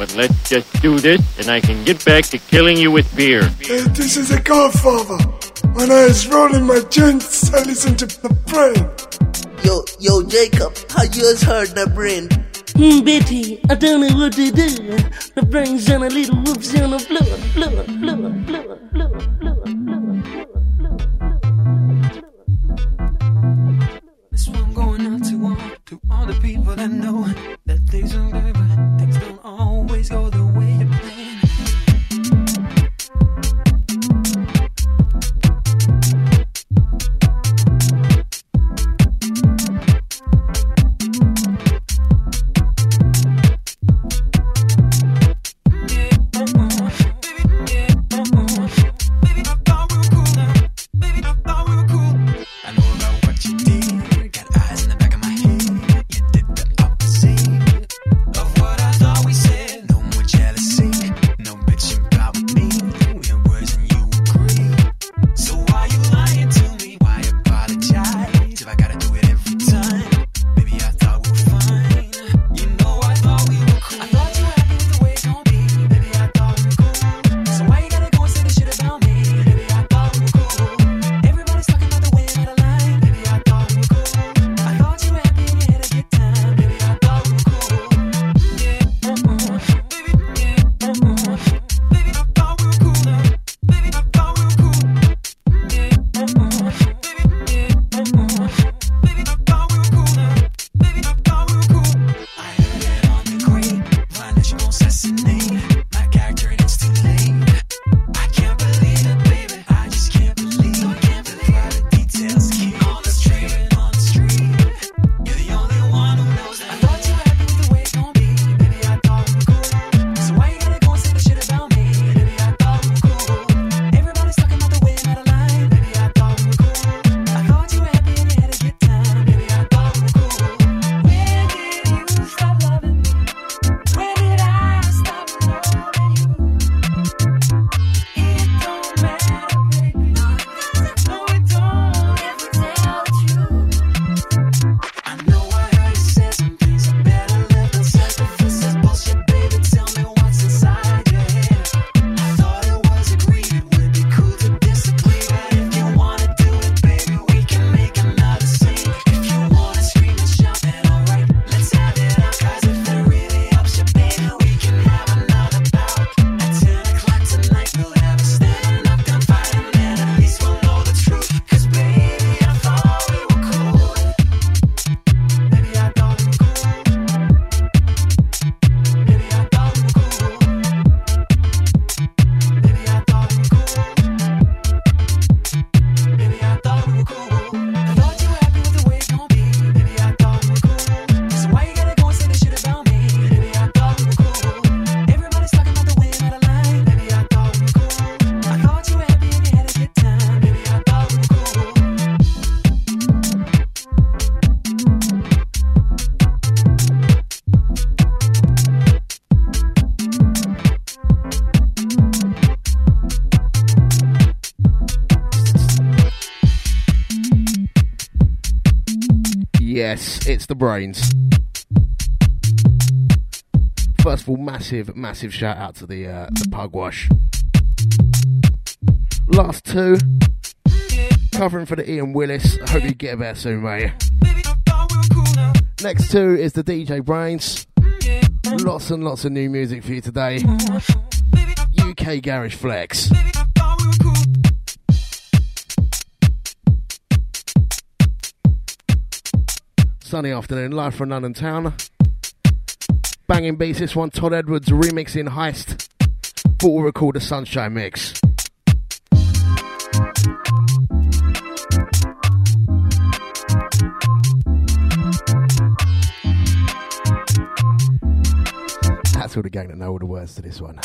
But let's just do this, and I can get back to killing you with beer. This is a godfather. When I was rolling my joints, I listened to the brain. Yo, yo, Jacob, how you has heard the brain? Hmm, Betty, I don't know what to do. The brain's on a little whoops on the floor, floor, floor, floor, floor, floor, floor, floor. going out to all, to all the people that know that things are good, but things don't always go the way you plan. it's the Brainz. First of all, massive, massive shout out to the uh, the Pugwash. Last two, covering for the Ian Willis. I hope you get there soon, mate. Next two is the DJ Brainz. Lots and lots of new music for you today. UK Garage Flex. Sunny afternoon, live from London Town. Banging beats, this one Todd Edwards remixing Heist. Full record the Sunshine Mix. That's all the gang that know all the words to this one.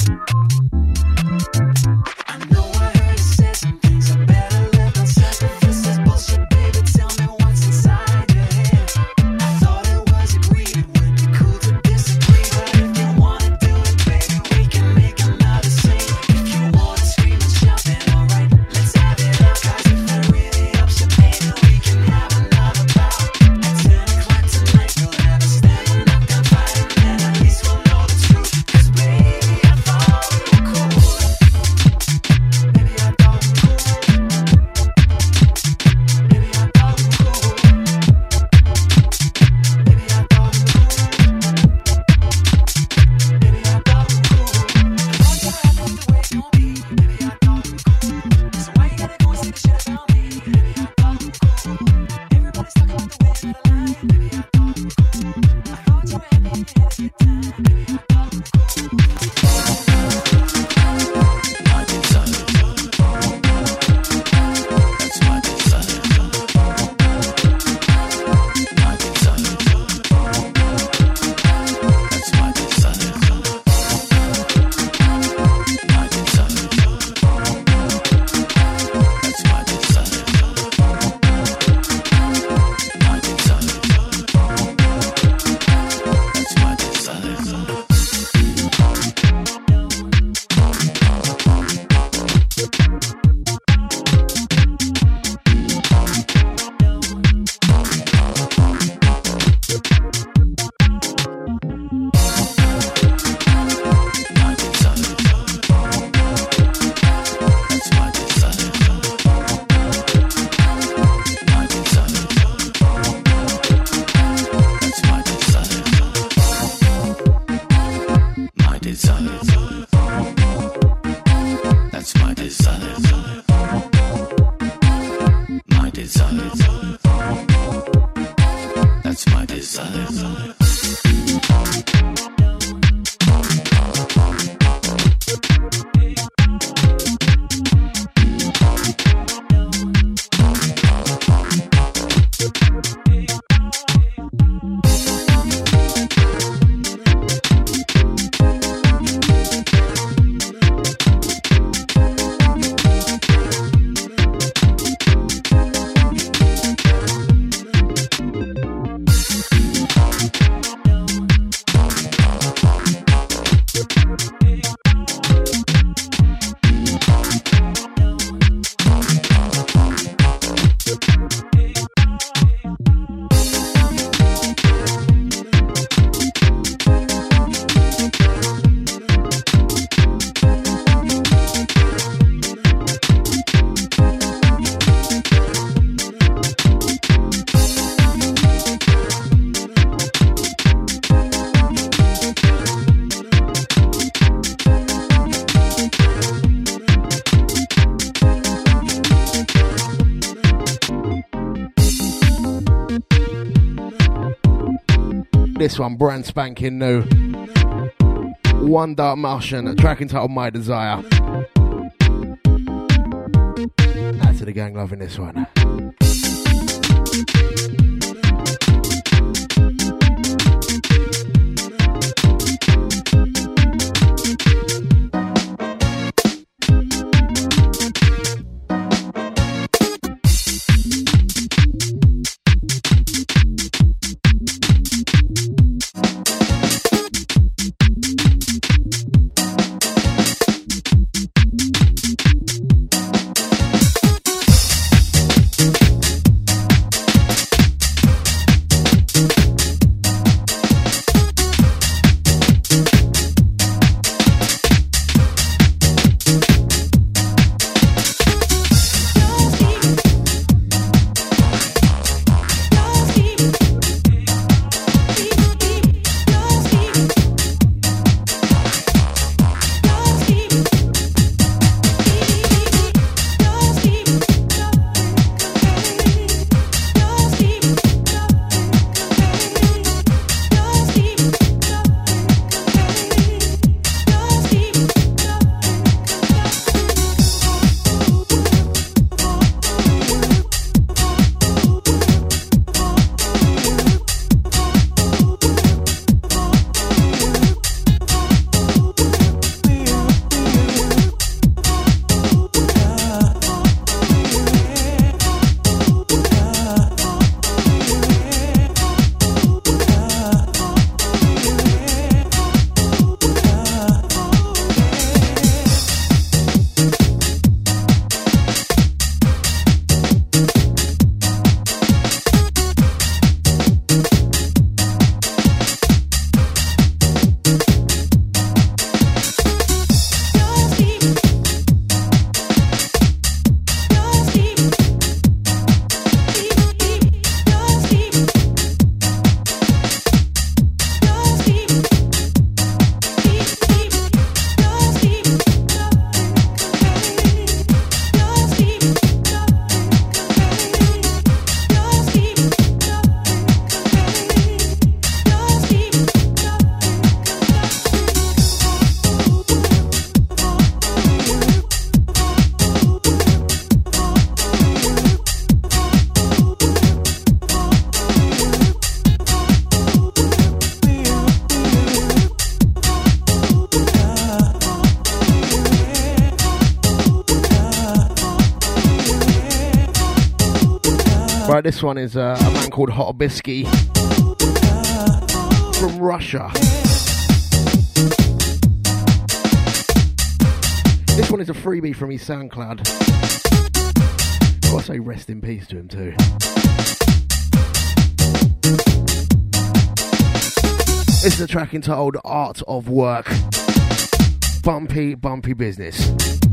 This one, brand spanking new. One Dark Martian, track entitled My Desire. Out to the gang loving this one. Right, this one is uh, a man called Hotobisky from Russia. This one is a freebie from his SoundCloud. Gotta say rest in peace to him too. This is a track entitled Art of Work. Bumpy, bumpy business.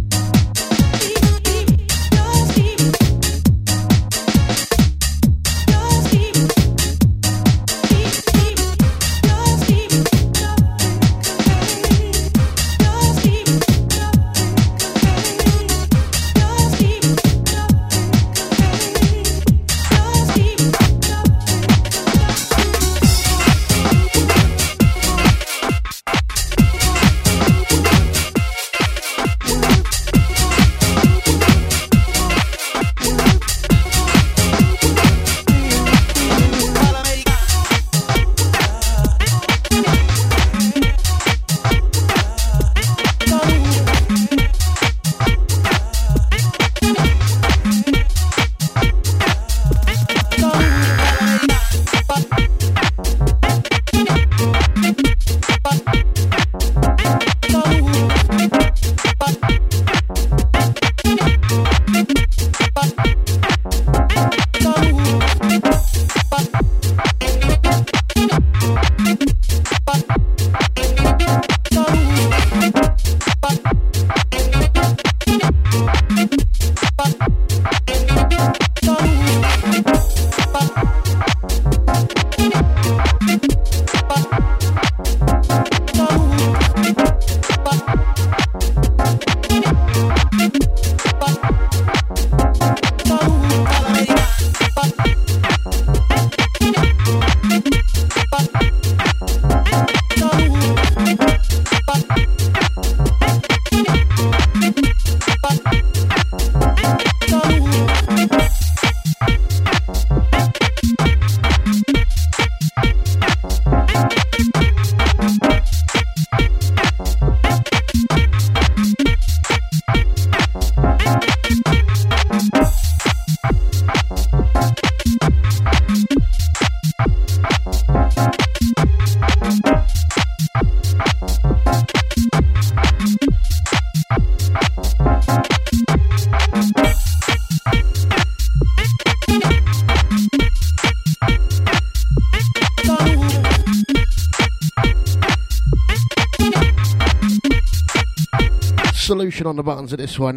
Solution on the buttons of this one.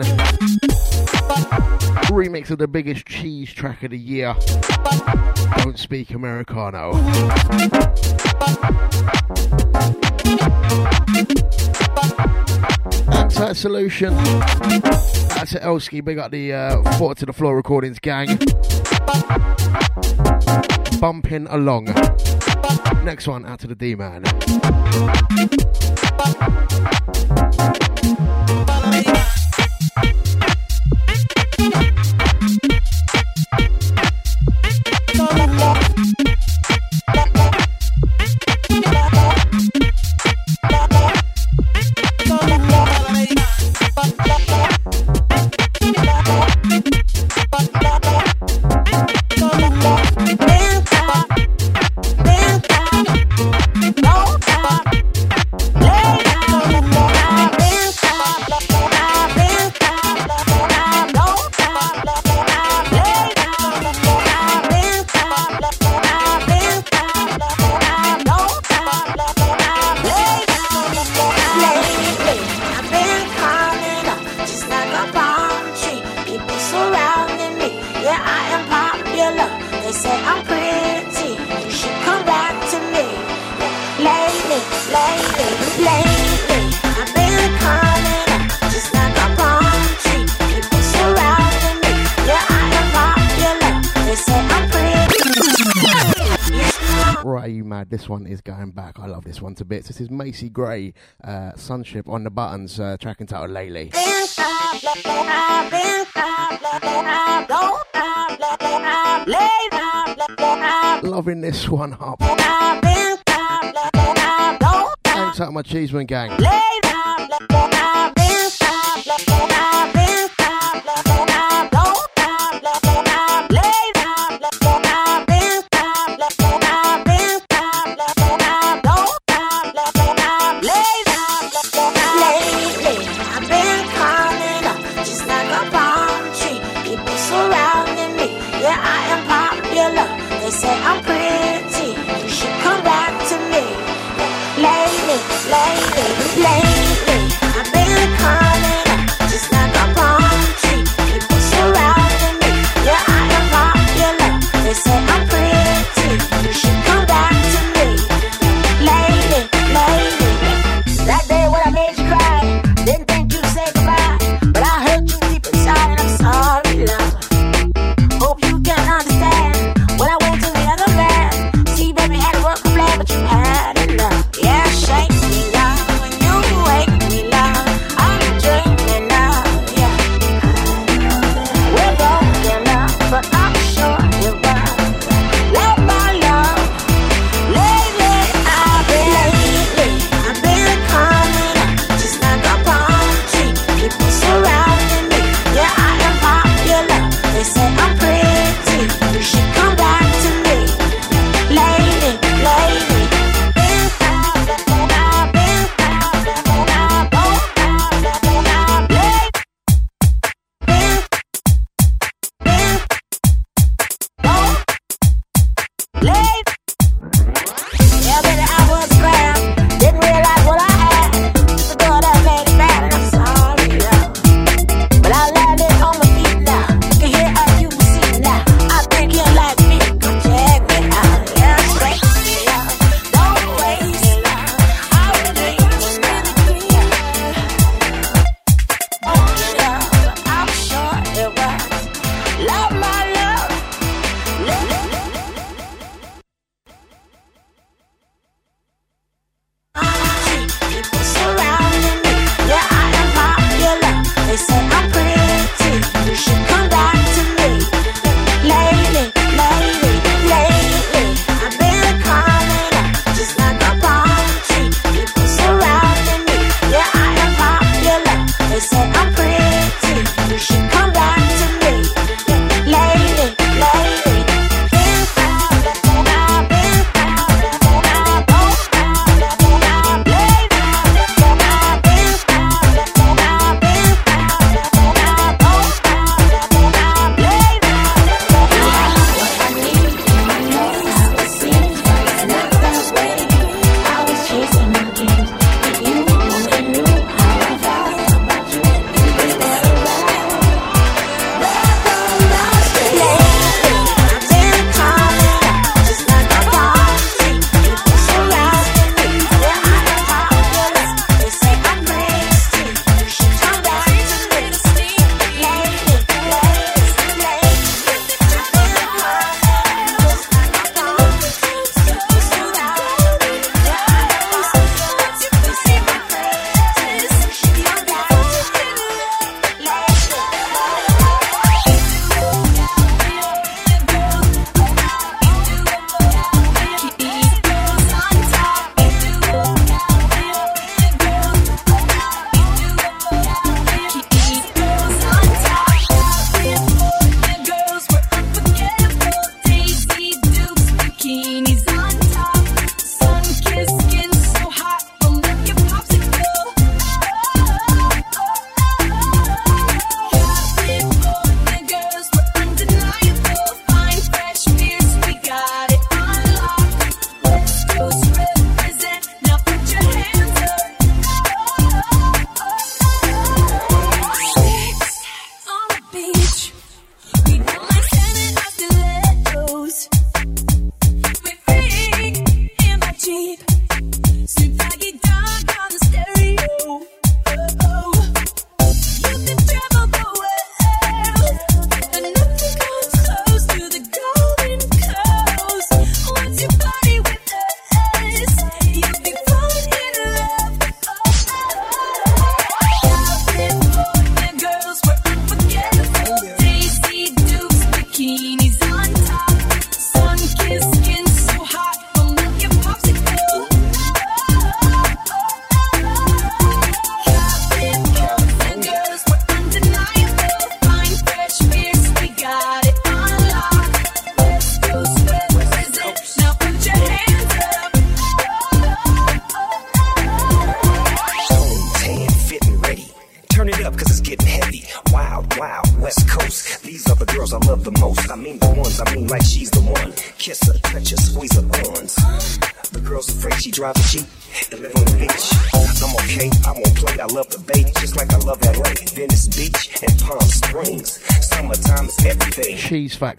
Remix of the biggest cheese track of the year. Don't speak Americano. Anti Solution. That's it, Elsky. Big up the uh, to the Floor Recordings gang. Bumping along. Next one, out to the D man. Macy Gray, uh, Sunship on the buttons, uh, track entitled Lately. Loving this one up. Thanks out my Cheeseman gang.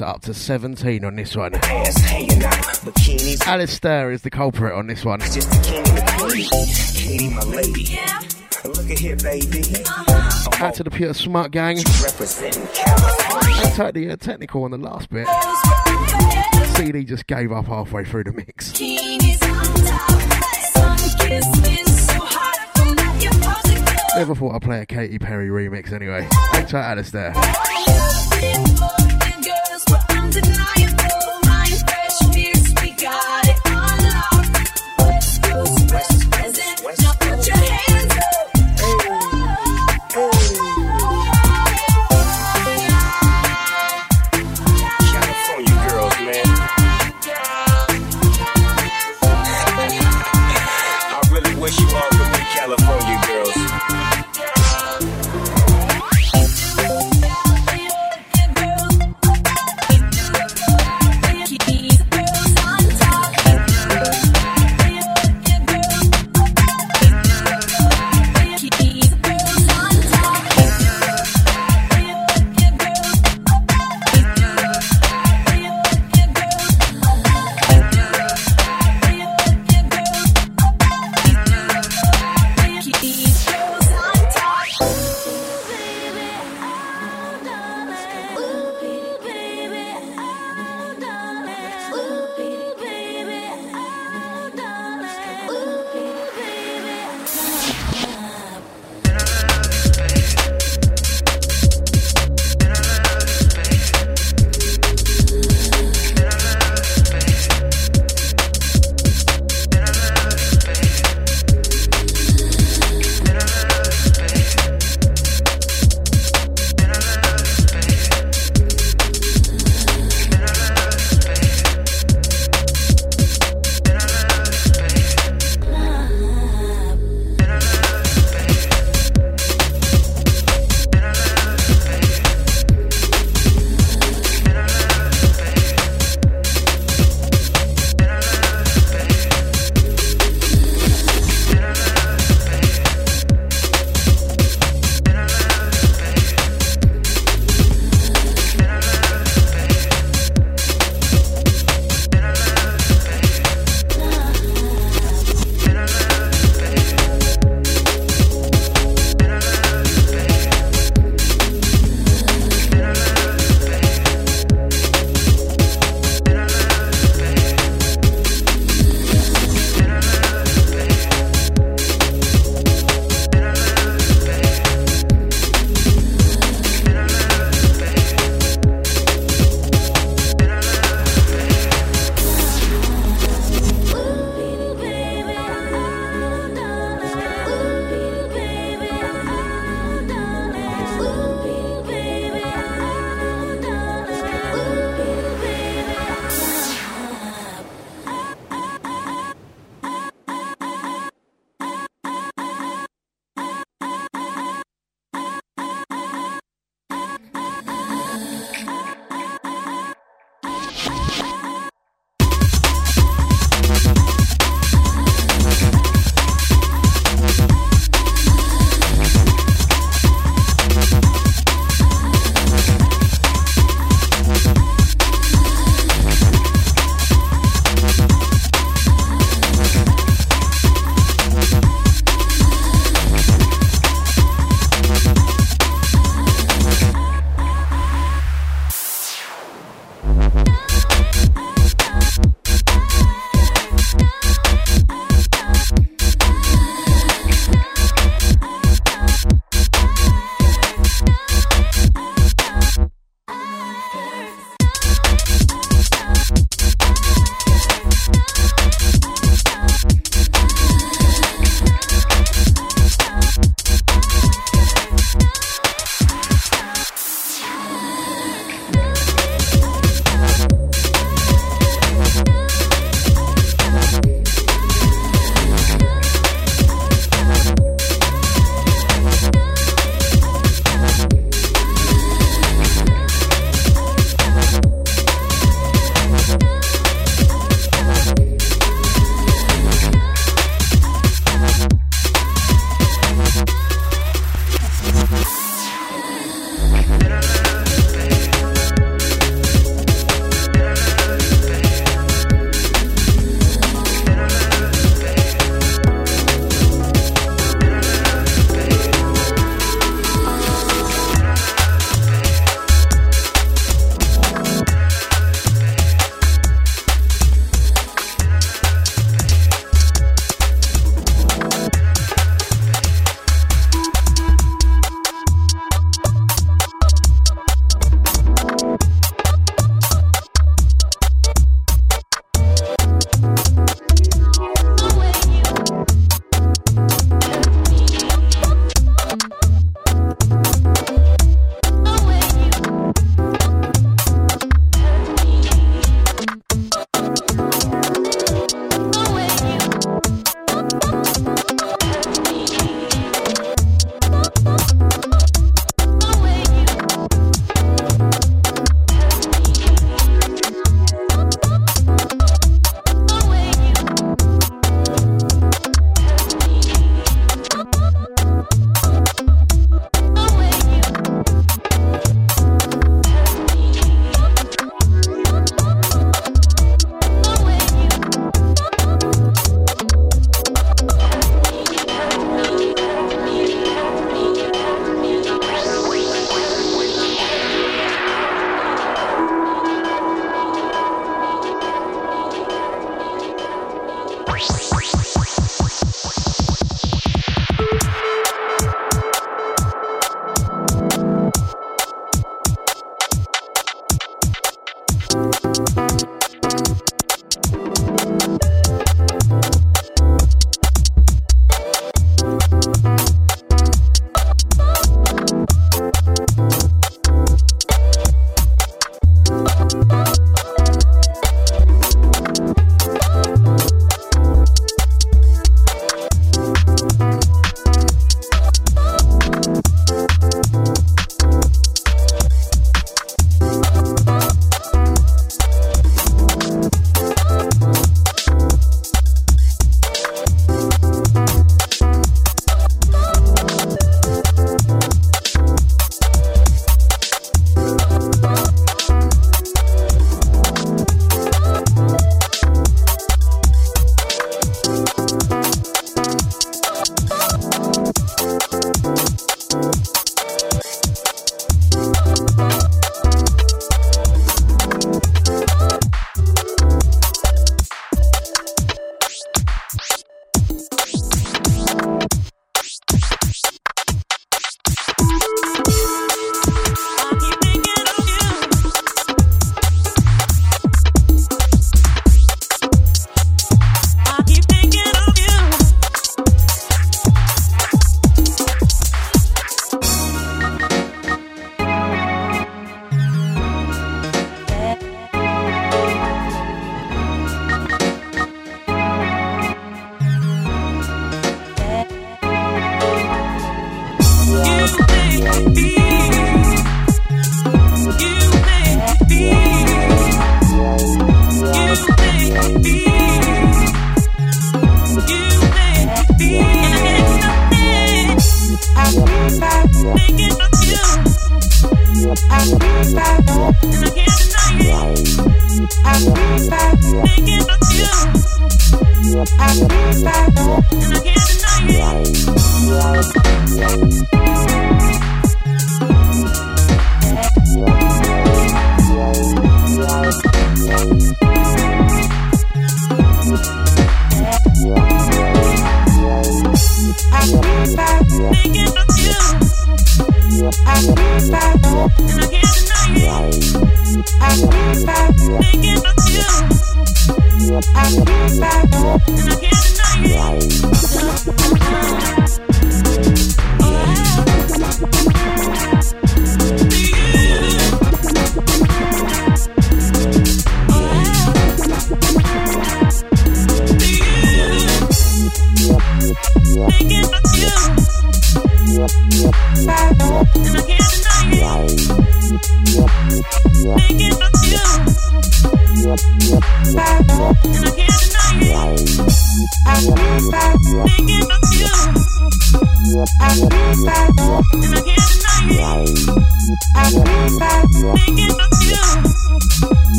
Cheese up to 17 on this one. Ass hanging out, bikinis. Alistair is the culprit on this one. Just the king and the queen. Katie, my lady. Look at here, baby. Out to the pure smart gang. And take the uh, technical on the last bit. CD just gave up halfway through the mix. Never thought I'd play a Katy Perry remix anyway. Thanks out Alistair. California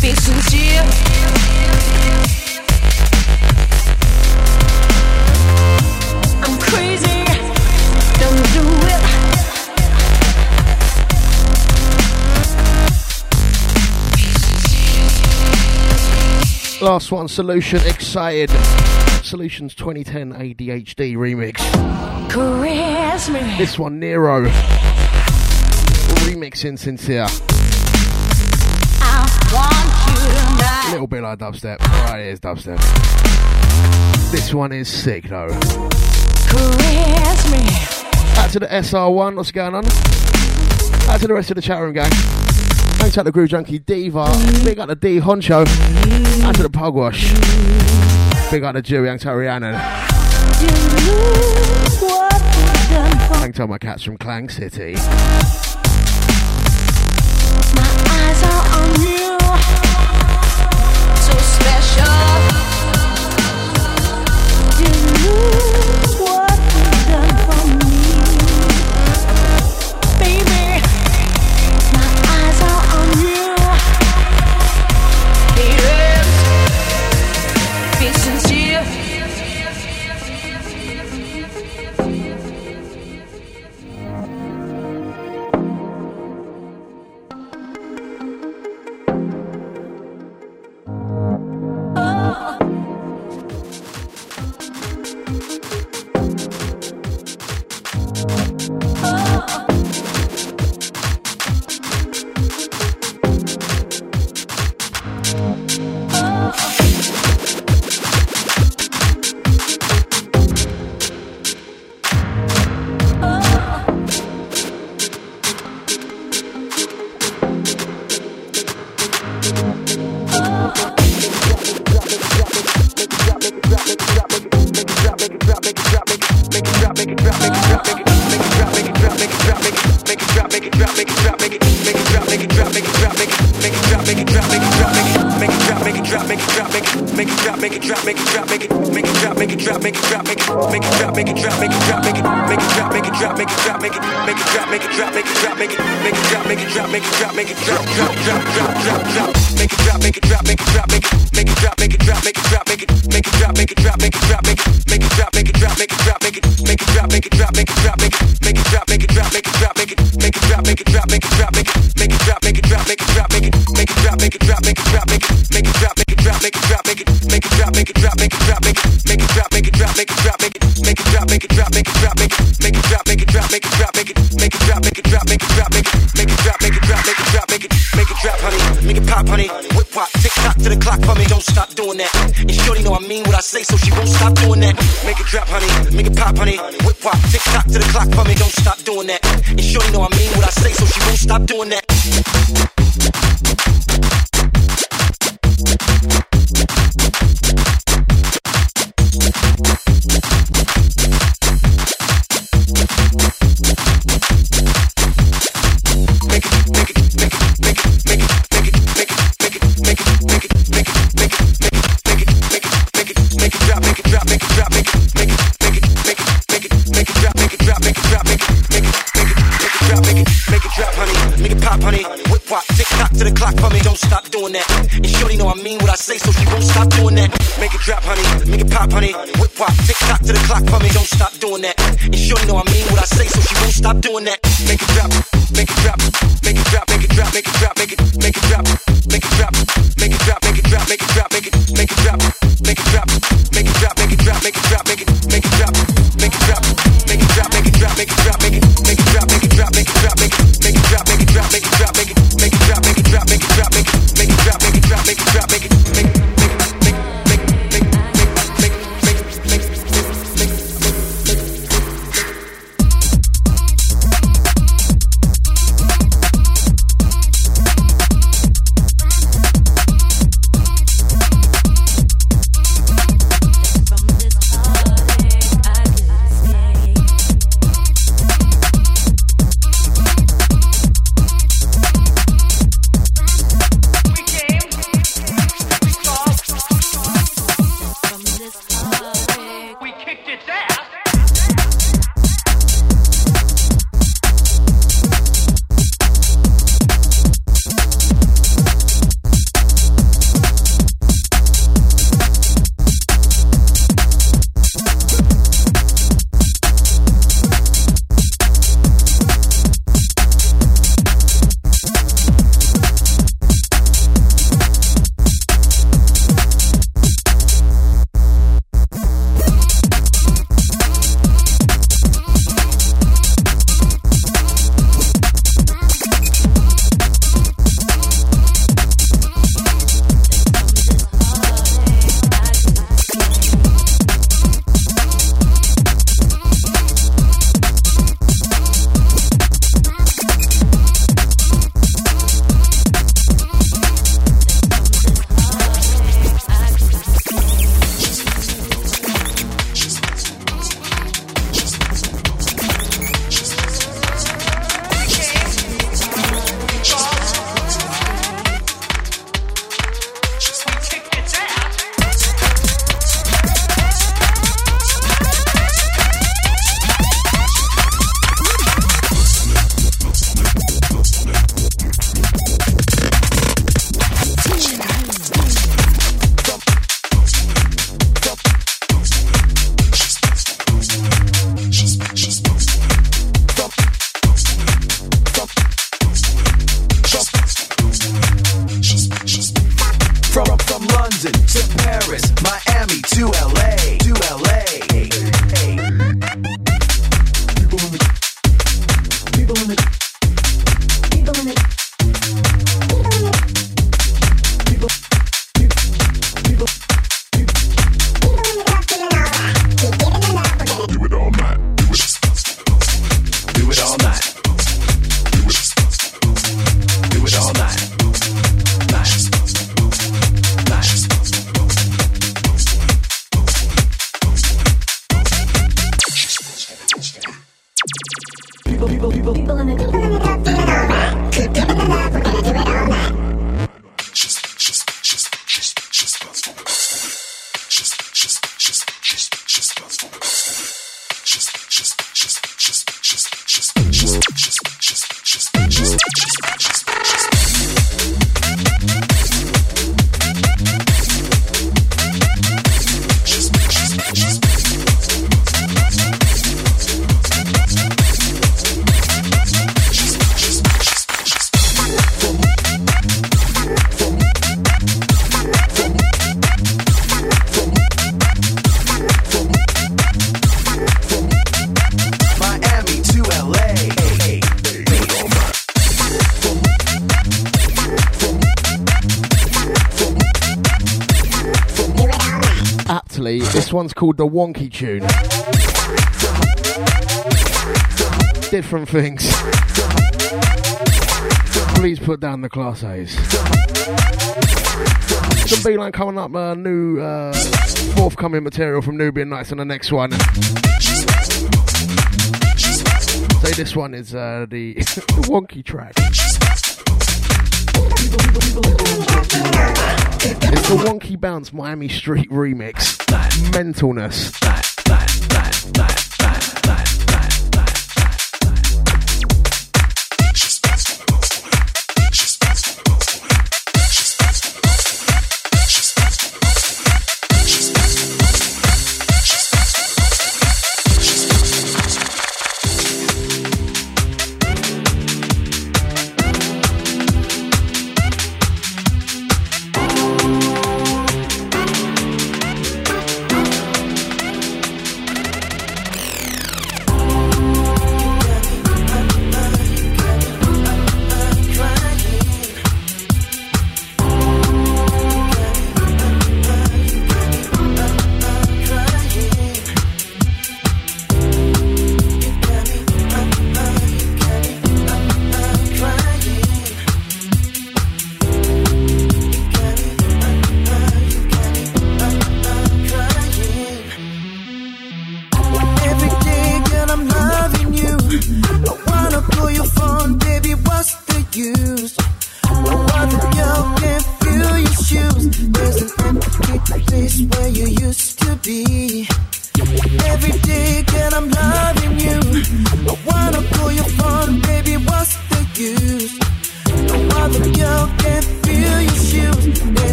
Be sincere. I'm crazy. Don't do it. Last one, Solution Excited. Solutions 2010 ADHD remix. Caress me. This one, Nero. Remixing Sincere. Little bit like dubstep. Alright, it is dubstep. This one is sick though. Out to the SR1, what's going on? Out to the rest of the chat room gang. Thanks out to the Groove Junkie Diva. Big up the D Honcho. Out to the Pugwash. Big up the to Rhiannon. Thanks to all my cats from Clang City. Me. Don't stop doing that. And shorty know I mean what I say, so she won't stop doing that. Make it drop, honey. Make it pop, honey. Whip pop, tick tock to the clock for me. Don't stop doing that. And shorty know I mean what I say, so she won't stop doing that. Make it drop, make it drop, make it drop, make it drop, make it drop, make it, make it drop, make it drop, make it drop, make it drop, make it drop, make it, make it drop, make it drop, make it drop, make it drop, make it drop, make it, make it drop, make it drop, make it drop, make it drop, make it drop, one's called The Wonky Tune. Different things. Please put down the Class A's. Some Beeline coming up, uh, new uh, forthcoming material from Nubian Nights on the next one. So this one is uh, the wonky track. It's the Wonky Bounce Miami Street remix mentalness.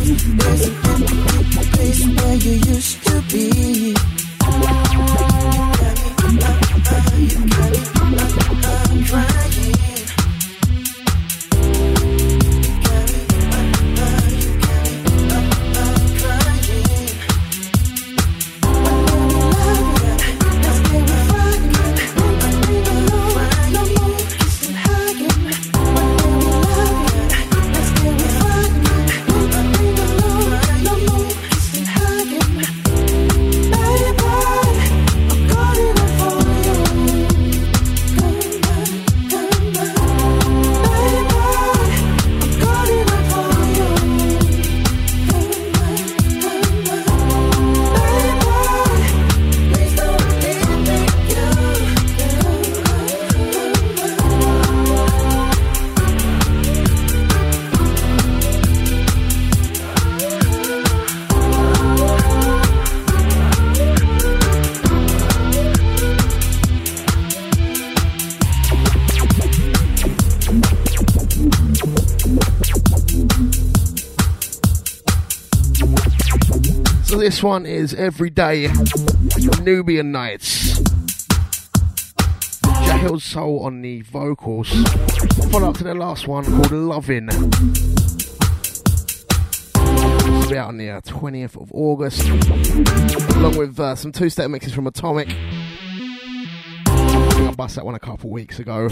There's a place where you used to This one is Every Day Nubian Nights. Jahil Soul on the vocals. Follow up to the last one called Lovin'. It'll be out on the uh, 20th of August, along with uh, some two step mixes from Atomic. I bust that one a couple weeks ago.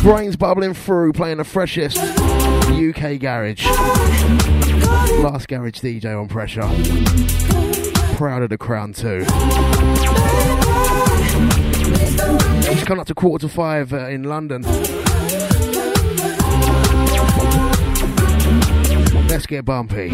Brainz bubbling through, playing the freshest UK garage. Last garage DJ on pressure. Proud of the crown too. Just come up to quarter to five uh, in London. Let's get bumpy.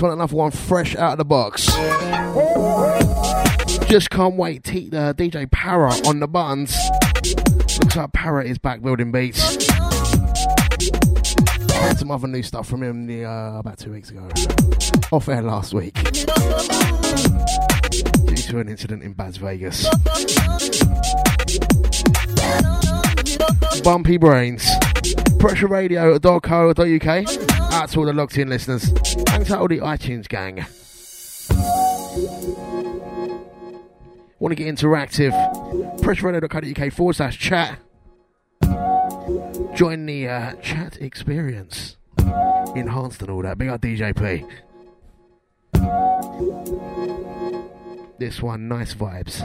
One, another one fresh out of the box. Just can't wait. T- uh, DJ Para on the buttons. Looks like Para is back building beats. Had some other new stuff from him the, uh, about two weeks ago. Off air last week. Due to an incident in Baz Vegas. Bumpy Brainz. Pressure Radio PressureRadio.co.uk. Out to all the locked in listeners. And to all the iTunes gang. Want to get interactive? PressureRadio.co.uk forward slash chat. Join the uh, chat experience. Enhanced and all that. Big up DJP. This one, nice vibes.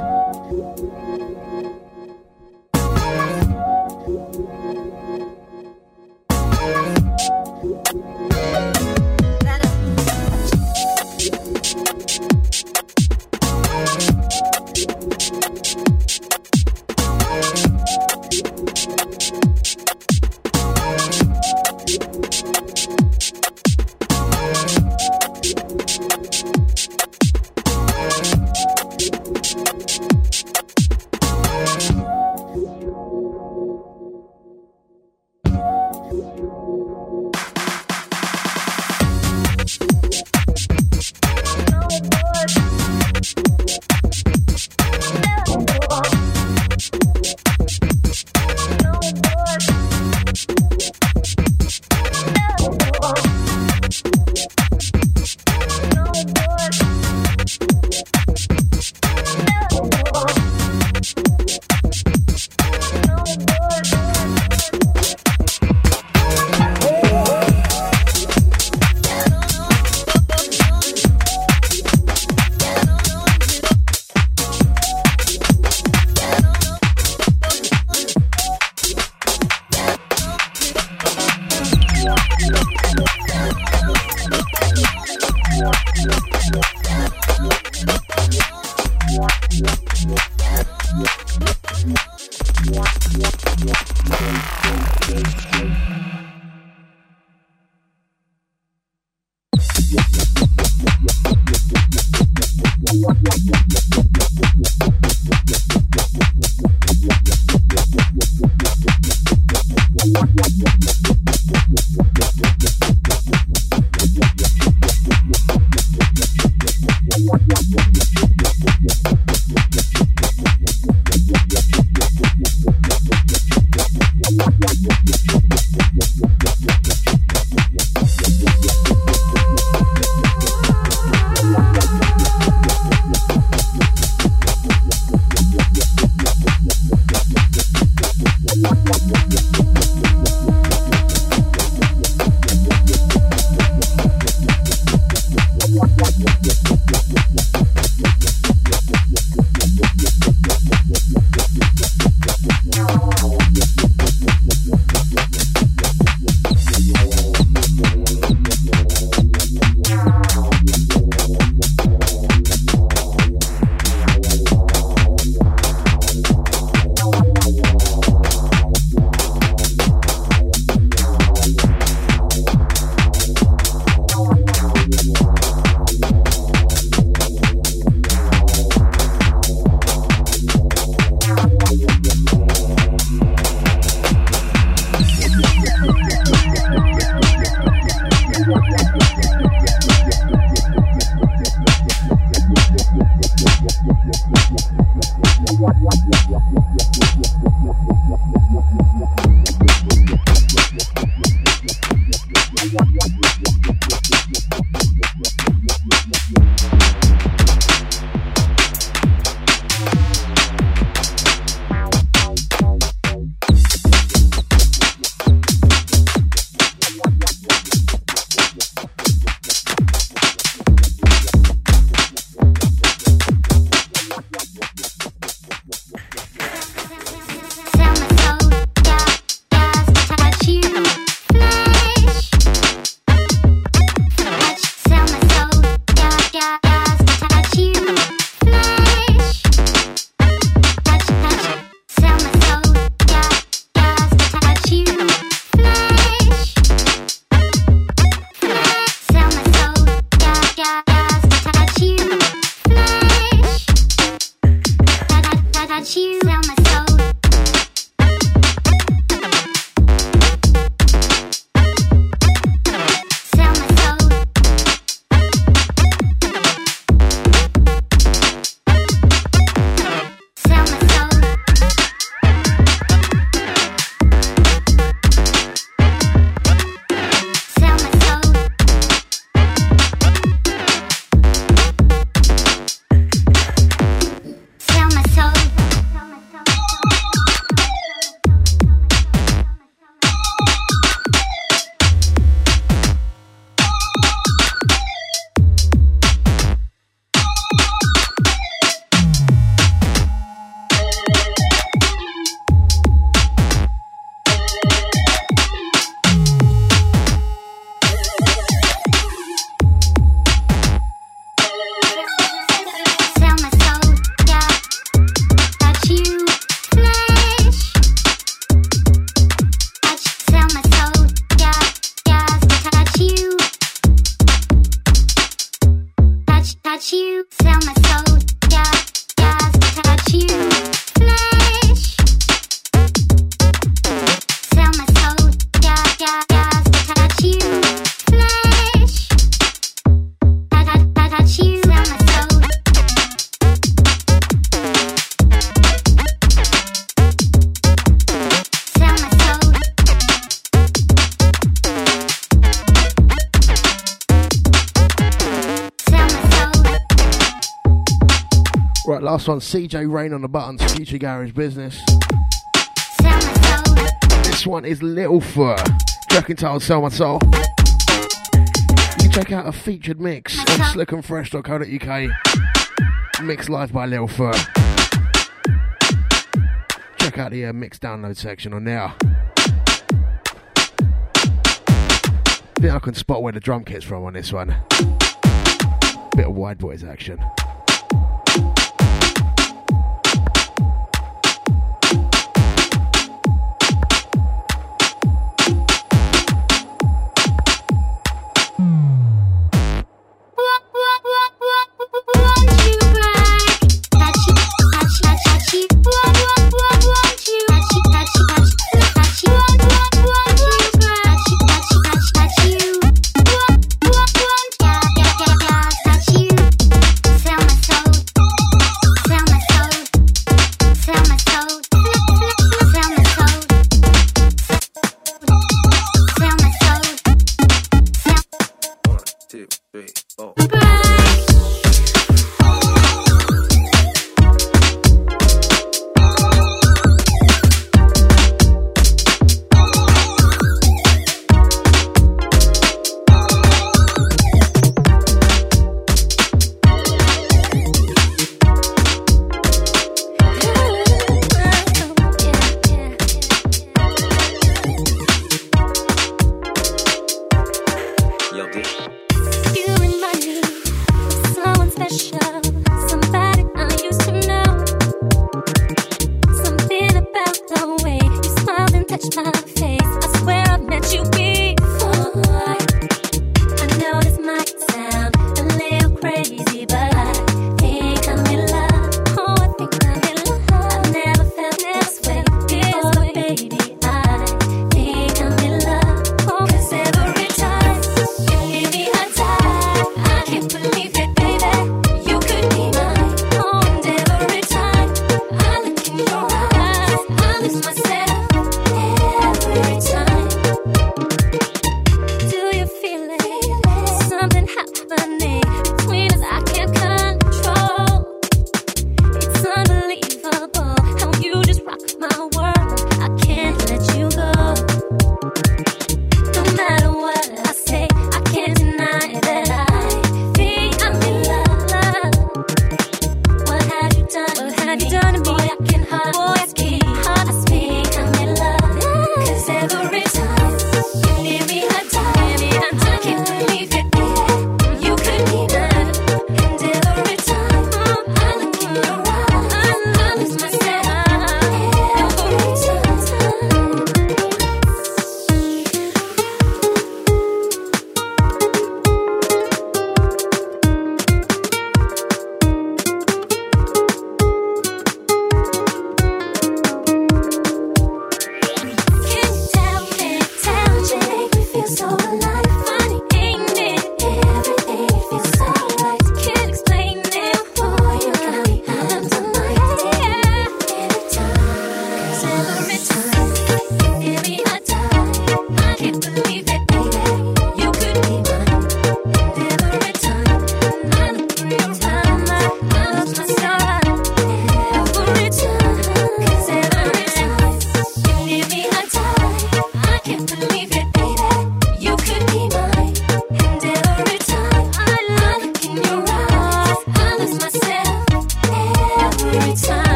Last one, CJ Rain on the buttons, Future Garage Business. This one is Little Fur. Jack Entitled Sell My Soul. You check out a featured mix on slickandfresh.co.uk. Mix live by Little Fur. Check out the uh, mix download section on there. I think I can spot where the drum kit's from on this one. Bit of Wideboys action.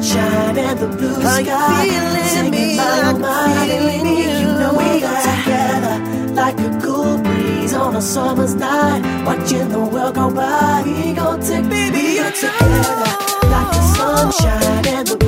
sunshine and the blue sky. Are you feeling me like I'm feeling you? you know we are together like a cool breeze on a summer's night, watching the world go by. We gon' take, baby, we are together like the sunshine and the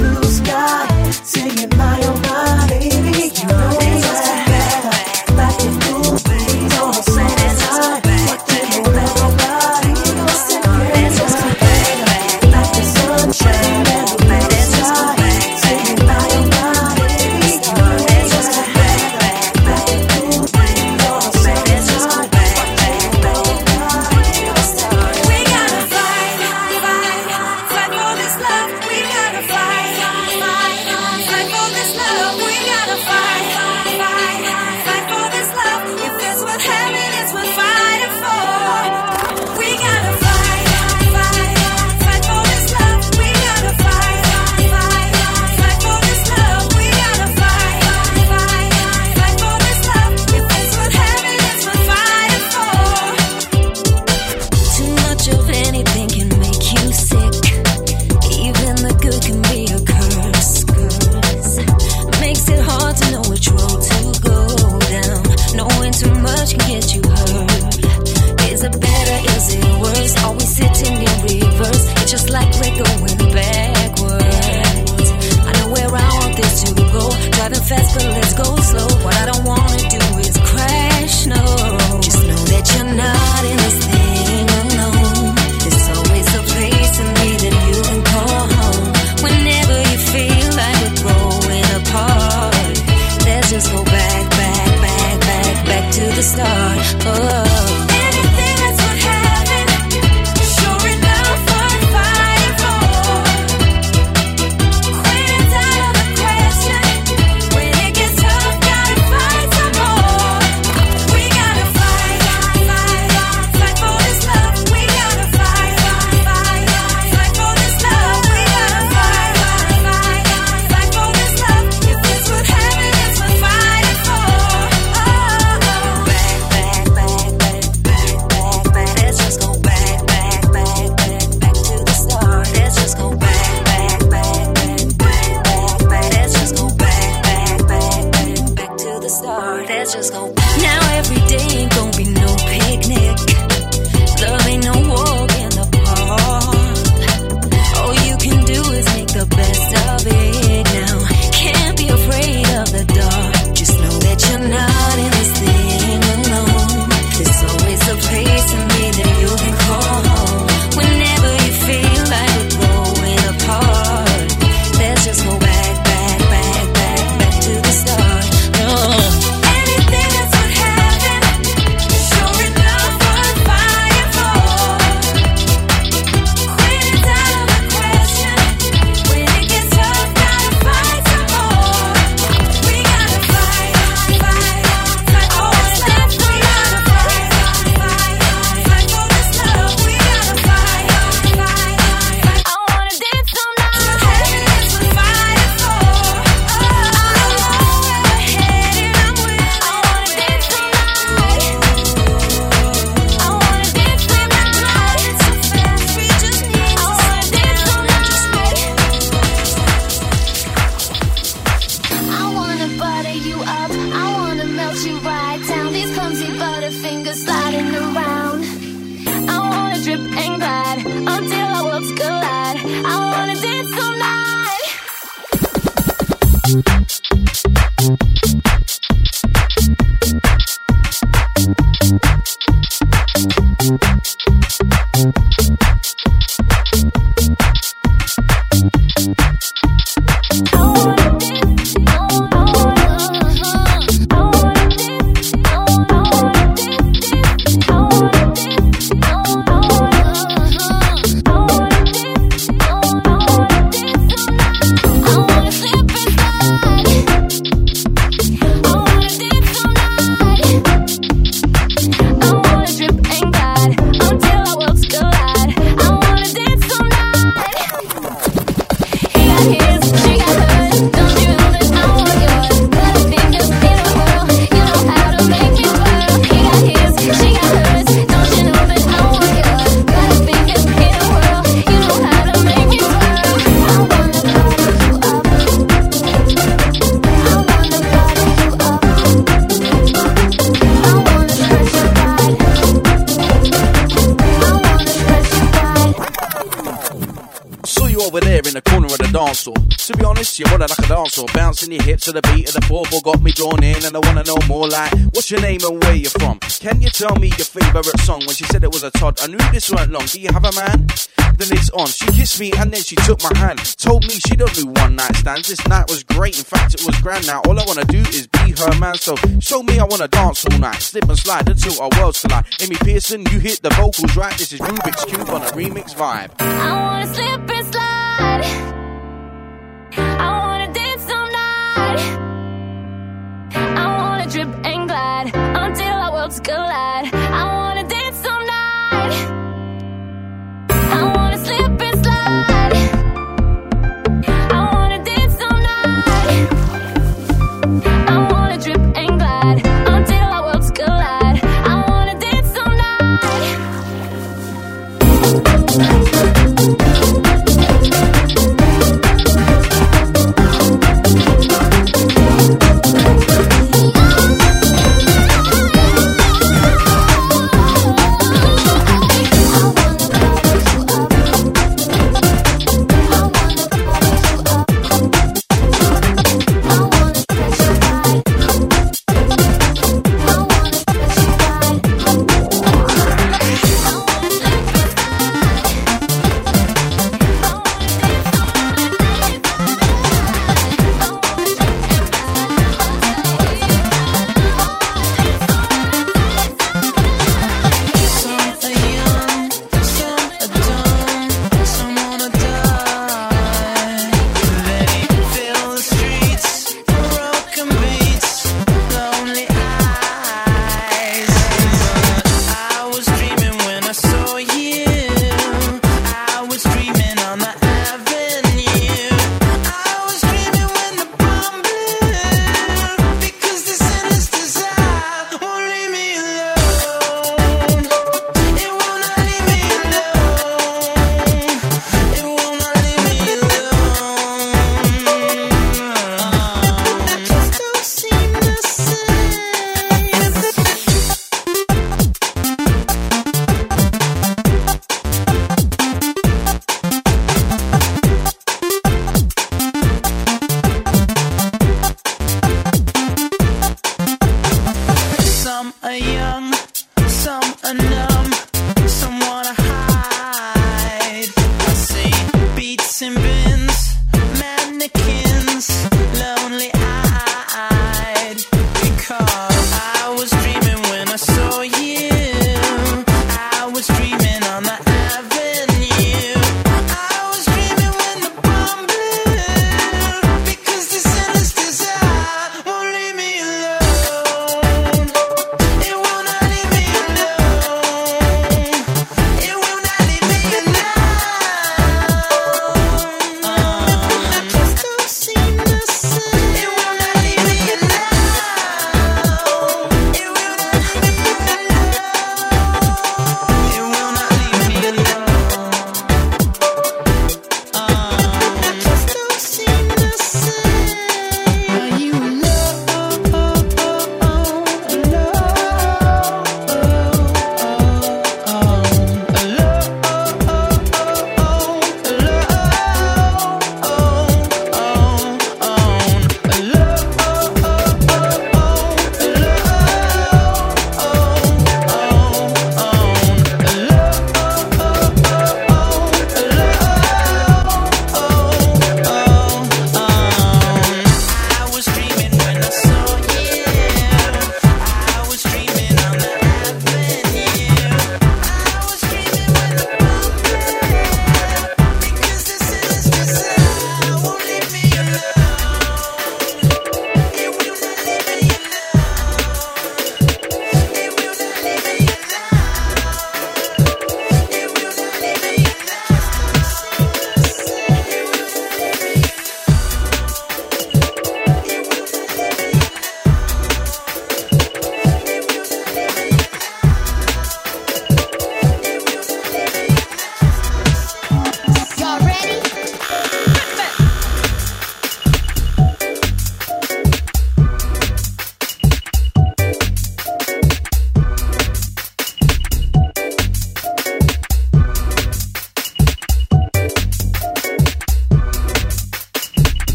I knew this weren't long. Do you have a man? Then it's on, she kissed me and then she took my hand. Told me she don't do one night stands. This night was great, in fact it was grand. Now all I wanna do is be her man. So show me I wanna dance all night, slip and slide until our worlds collide. Amy Pearson, you hit the vocals right. This is Rubik's Cube on a remix vibe. I wanna slip.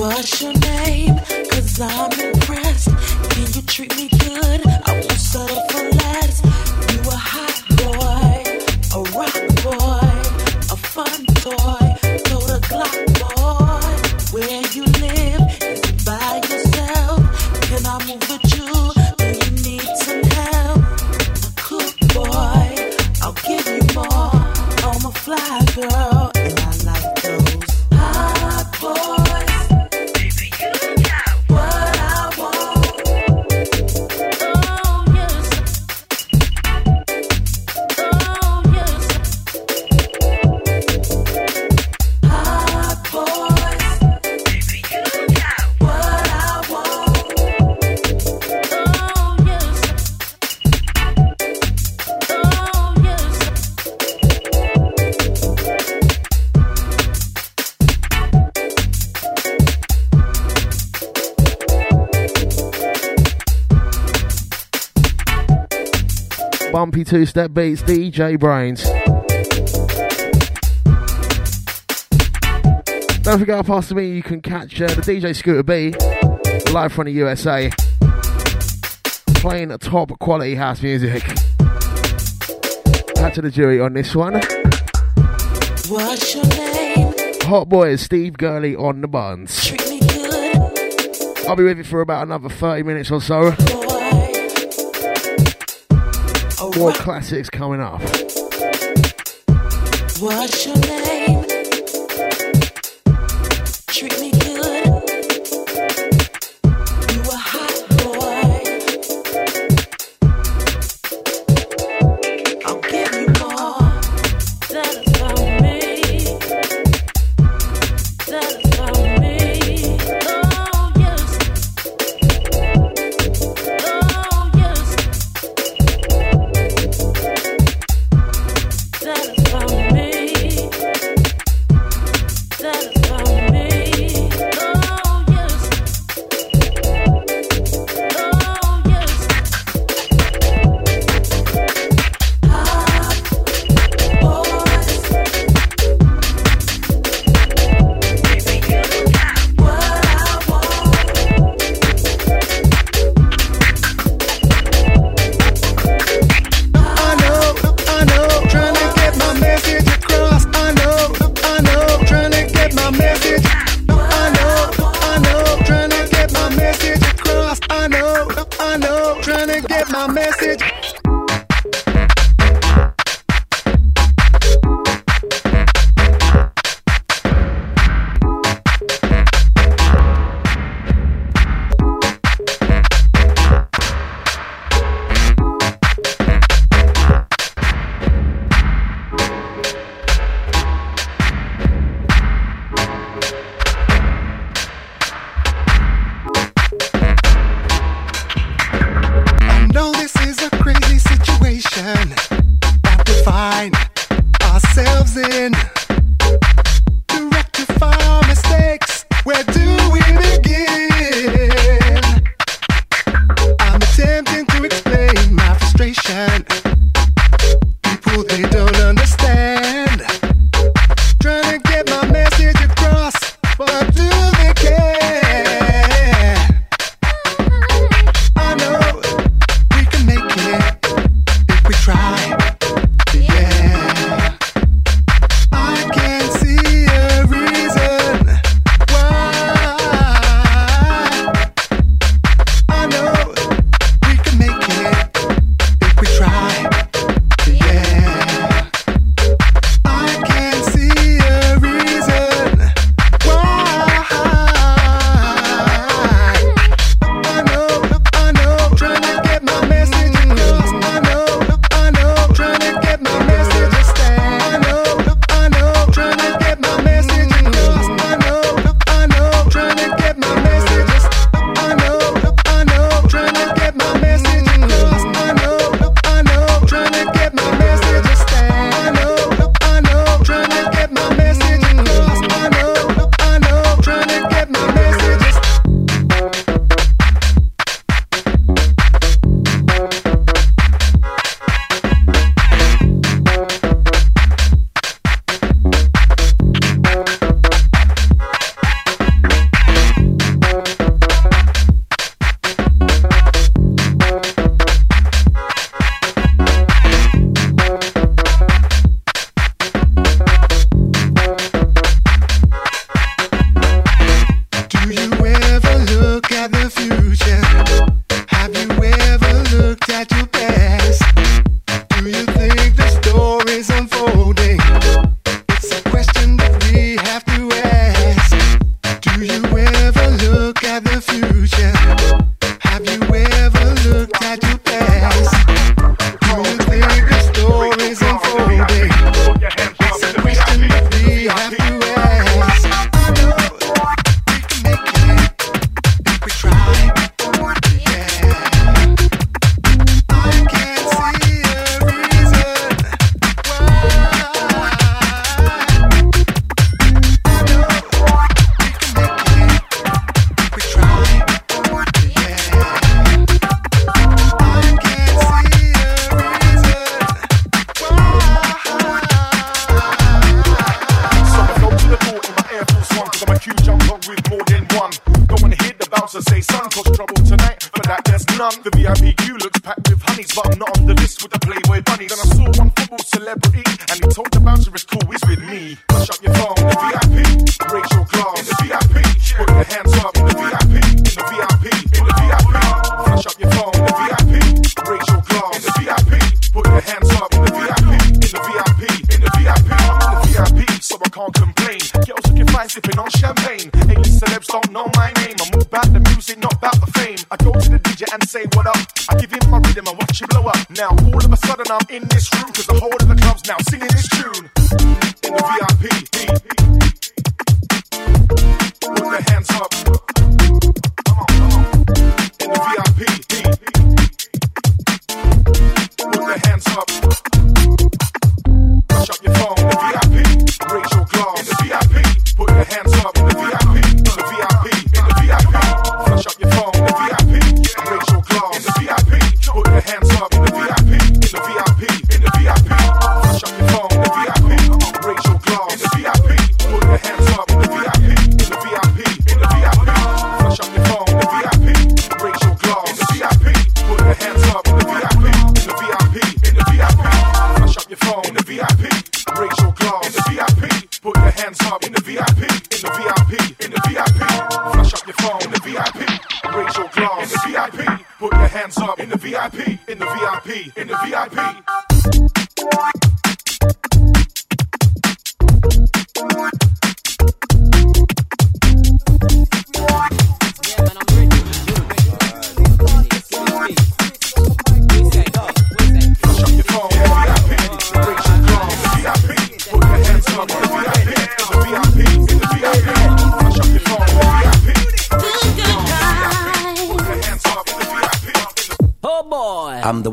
What's your name? Cause I'm impressed. Can you treat me good? I won't settle for less. You a hot boy, a rock. Two Step Beats, DJ Brainz. Don't forget, past me, you can catch uh, the DJ Scooter B live from the USA playing top quality house music. Back to the jury on this one. What's your name? Hot boys, Steve Gurley on the buns. I'll be with you for about another 30 minutes or so. More classics coming up. What's your name?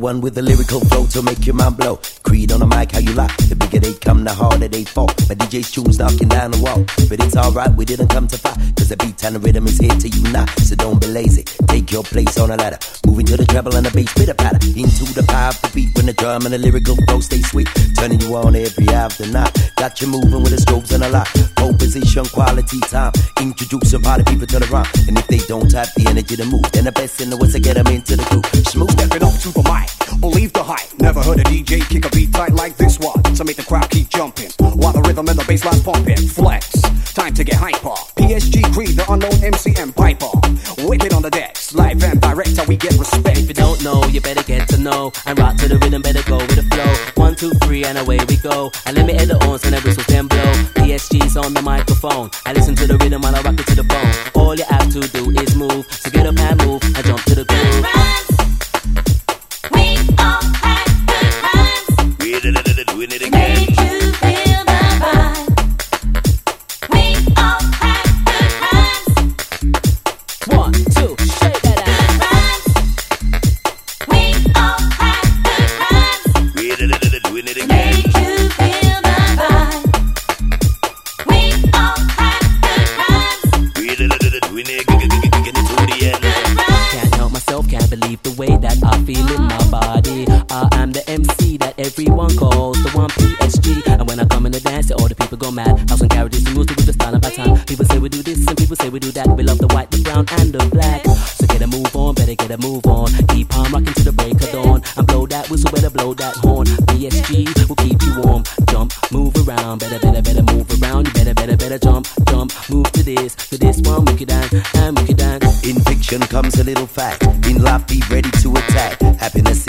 One with the lyrical flow to make your mind blow. Creed on the mic, how you like. The bigger they come, the harder they fall. My DJ's tunes knocking down the wall. But it's alright, we didn't come to fight. Cause the beat and the rhythm is here to unite. So don't be lazy. Take your place on the ladder. Moving to the treble and the bass, bit of patter. Into the power of the beat when the drum and the lyrical flow stay sweet. Turning you on every after night. Got you moving with the strobes and a lot. Pole position, quality time. Introduce Introducing party people to the rhyme. And if they don't have the energy to move, then the best in the West to get them into the groove. Smooth. Stepping up to the mic, or leave the hype. Never heard a DJ kick a beat tight like this one. To make the crowd keep jumping, while the rhythm and the bass line pumping. Flex, time to get hyper. PSG Creed, the unknown MCM Piper. Wicked on the decks, live and direct, how we get respect. If you don't know, you better get to know. And rock to the rhythm, better go with the flow. One, two, three, and away we go. And let me add the ons and the whistles then blow. PSG's on the microphone. I listen to the rhythm while I rock it to the bone. All you have to do is move. So get up and move mad. House and carriages and music with the style of our time. People say we do this and people say we do that. We love the white, the brown, and the black. So get a move on, better get a move on. Keep on rocking to the break of dawn. And blow that whistle, better blow that horn. PSG will keep you warm. Jump, move around, better, better, better move around. You better, better, better jump, jump, move to this, to this one, wicked dance, and wicked dance. In fiction comes a little fact. In life, be ready to attack. Happiness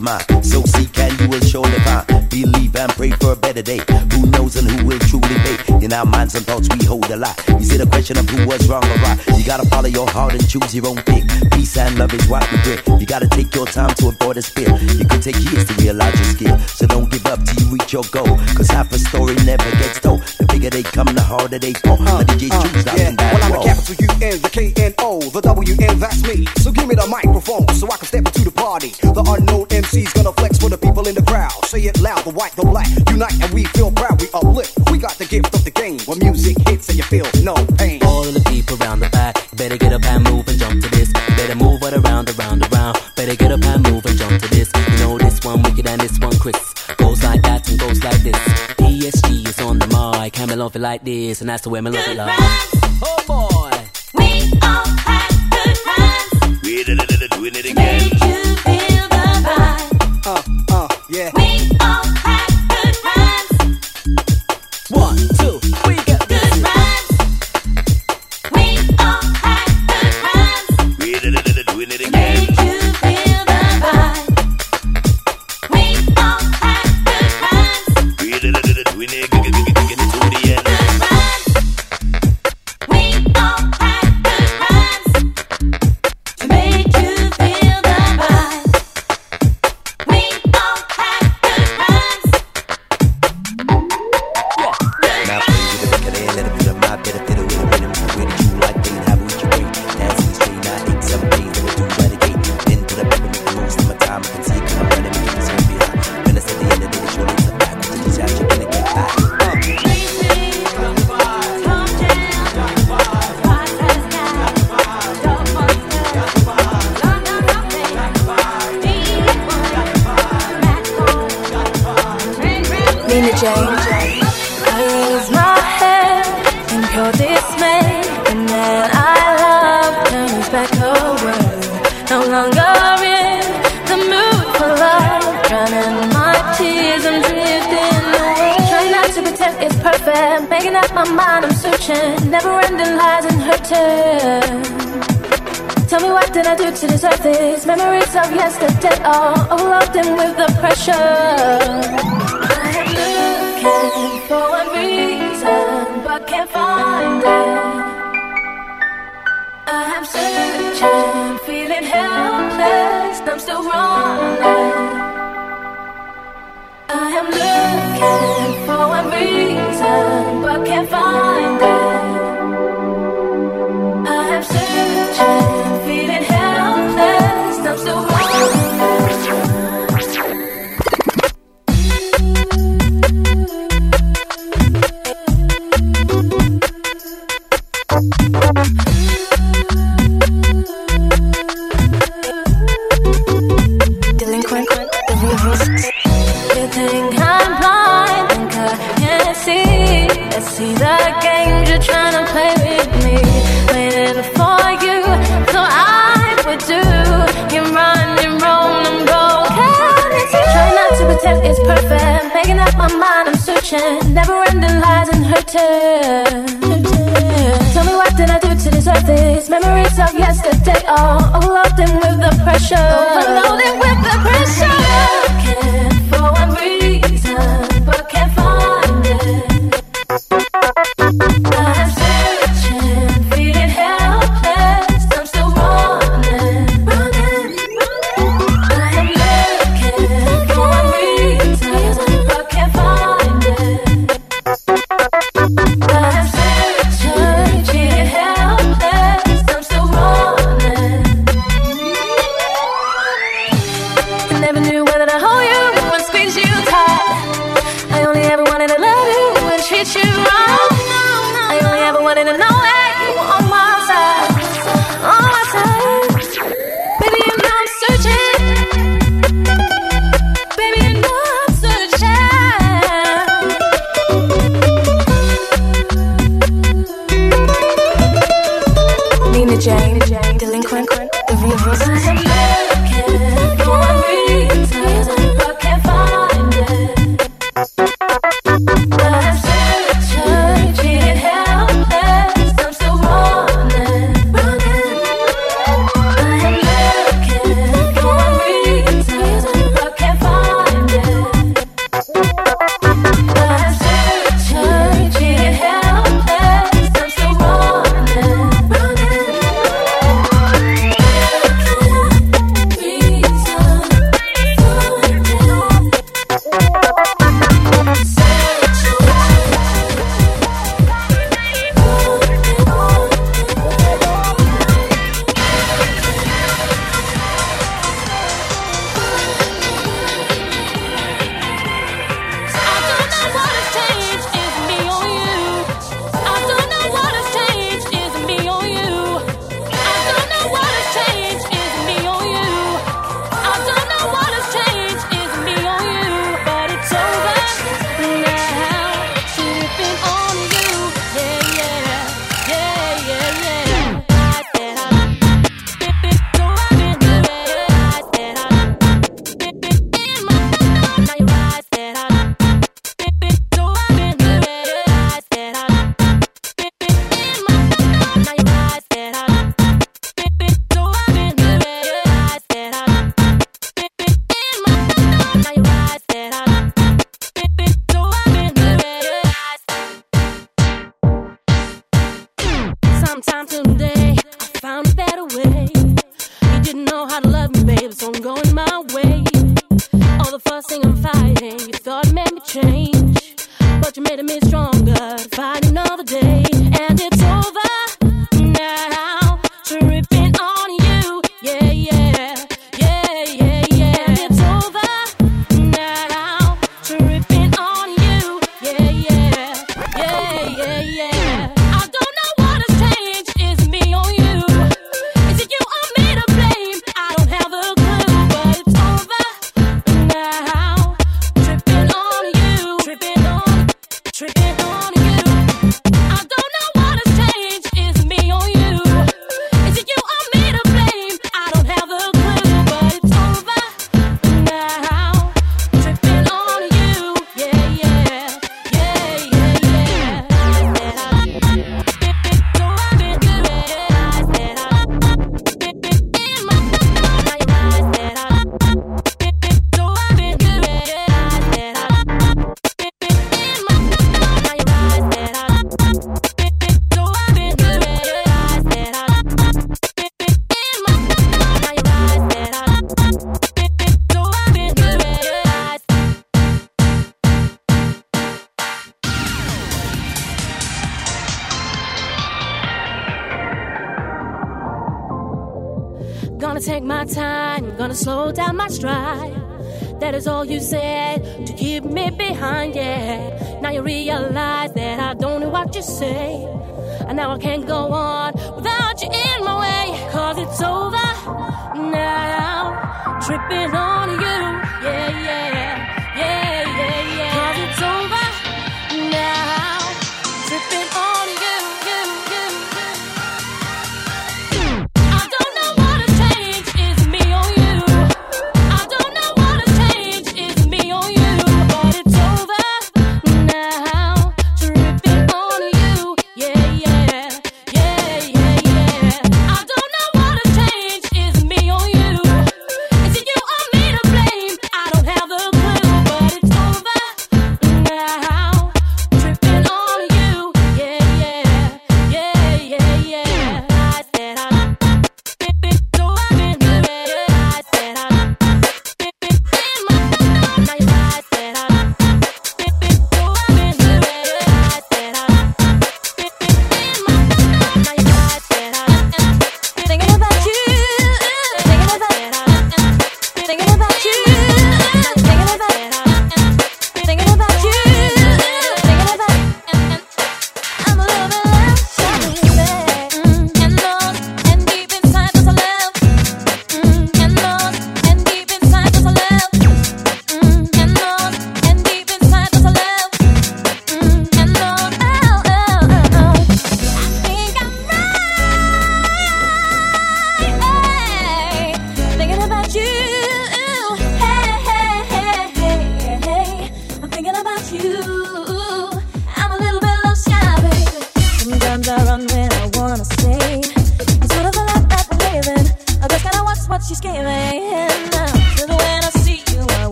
mine. So seek and you will surely find. Believe and pray for a better day. Who knows and who will truly pay? In our minds and thoughts, we hold a lot. Is it a question of who was wrong or right? You gotta follow your heart and choose your own pick. Peace and love is what we bring. You gotta take your time to avoid a spill. You could take years to realize your skill. So don't give up till you reach your goal. Cause half a story never gets told. The bigger they come, the harder they fall. Uh, the DJs choose that yeah. and Well, I'm the wall. capital U N, the K N O, the W N, that's me. So give me the microphone so I can step the party. The unknown MC's gonna flex for the people in the crowd. Say it loud, the white, the black, unite and we feel proud. We uplift. We got the gift of the game. When music hits and you feel no pain. All of the people around the back, better get up and move and jump to this. Better move it around, around, around. Better get up and move and jump to this. You know this one wicked and this one Chris. Goes like that and goes like this. PSG is on the mic, and me love it like this, and that's the way me love it like. Oh boy. delinquent, the real version.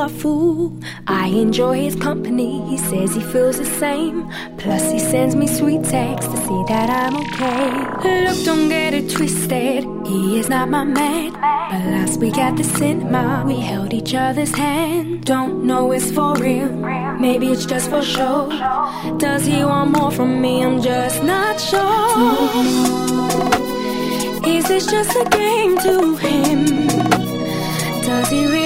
a fool. I enjoy his company, he says he feels the same. Plus, he sends me sweet texts to see that I'm okay. Look, don't get it twisted, he is not my man. But last week at the cinema, we held each other's hand. Don't know it's for real, maybe it's just for show. Does he want more from me? I'm just not sure. Is this just a game to him? Does he really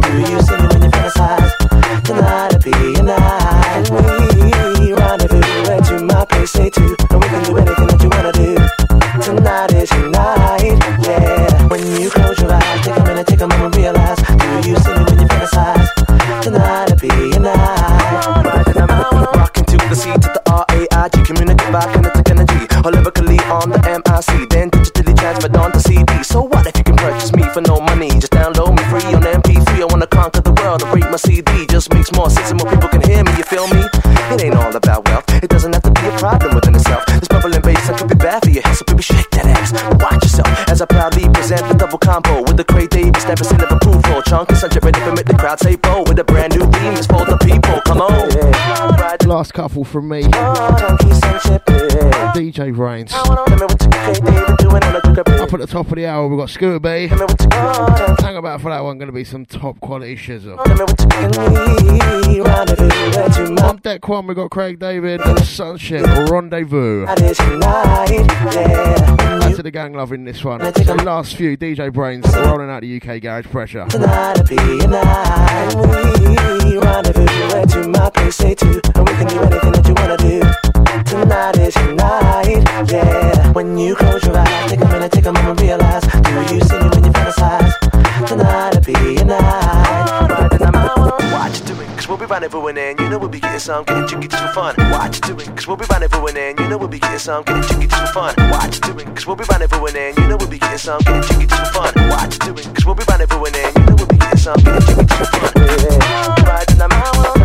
Do you see me when you fantasize? Tonight I'll be your night. the great day, we step a sin of a proof for chunk. Such a rhythm, make the crowd say, bow with a brand new theme. It's for last couple from me. DJ Brainz. Up at the top of the hour, we've got Scooby. Hang about for that one, gonna be some top quality shizzle. On deck one, we've got Craig David and Sunship Rendezvous. Back to the gang loving this one. So last few DJ Brainz rolling out the UK Garage Pressure. Tonight, Tonight is your night, yeah. When you close your eyes, take a minute, take a moment, realize. Do you see me when you fantasize? Tonight will be your night. Alright, then I'm. Watch it doing, we'll be rendezvousing in. You know we'll be getting some, getting jiggy just for fun. Watch it doing, cause we'll be rendezvousing in. You know we'll be getting some, getting jiggy just for fun. Watch it doing, cause we'll be rendezvousing in. You know we'll be getting some, getting jiggy for fun. Watch doing, cause we'll be rendezvousing in. You know we'll be getting some, getting jiggy just for fun. Alright, then I'm.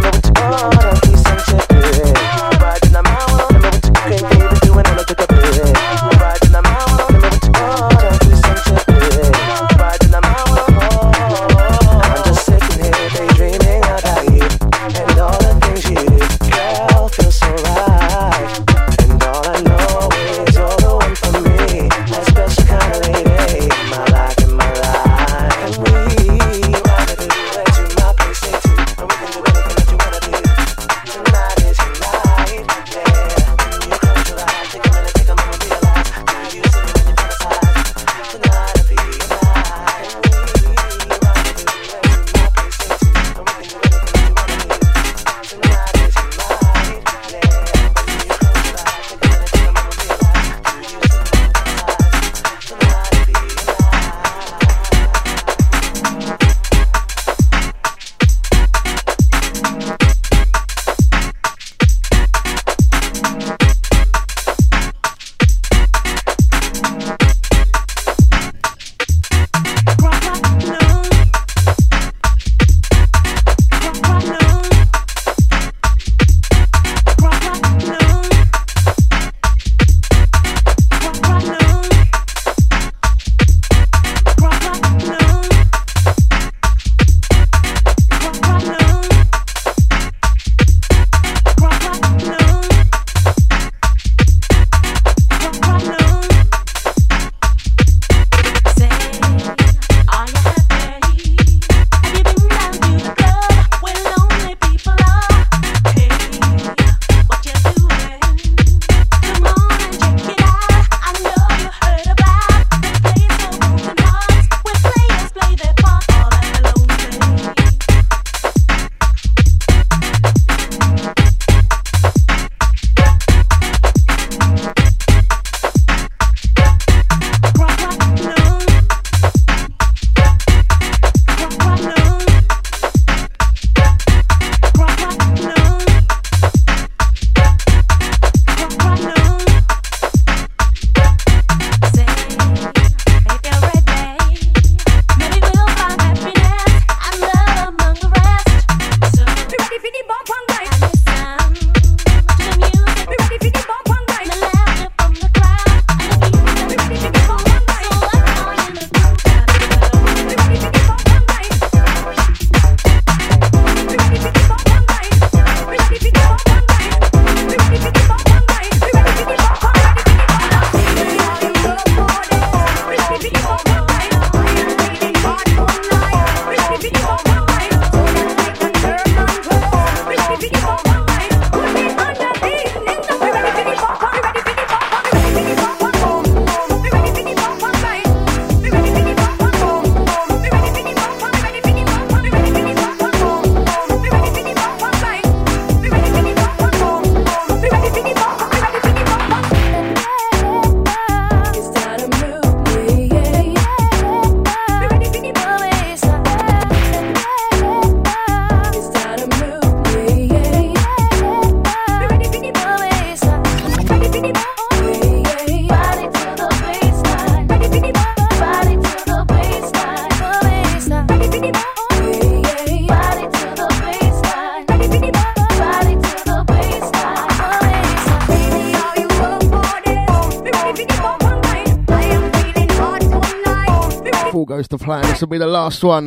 Last one.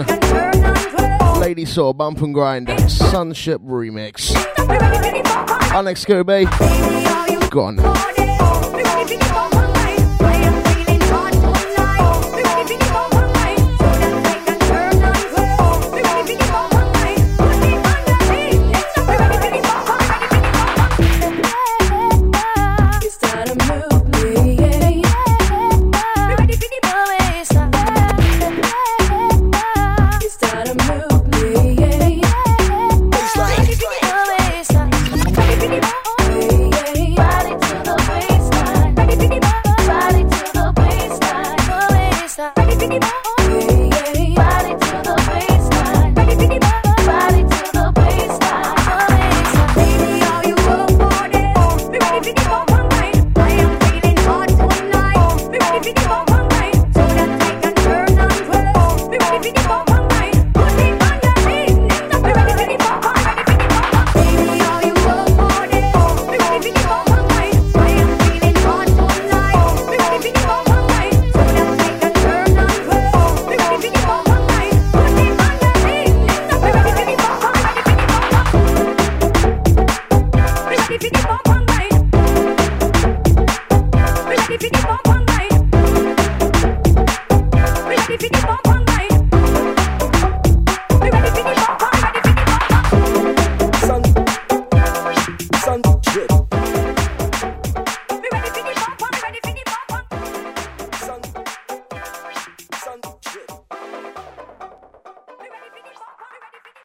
Lady Saw, Bump and Grind, Sunship Remix. Next Scooby. Gone.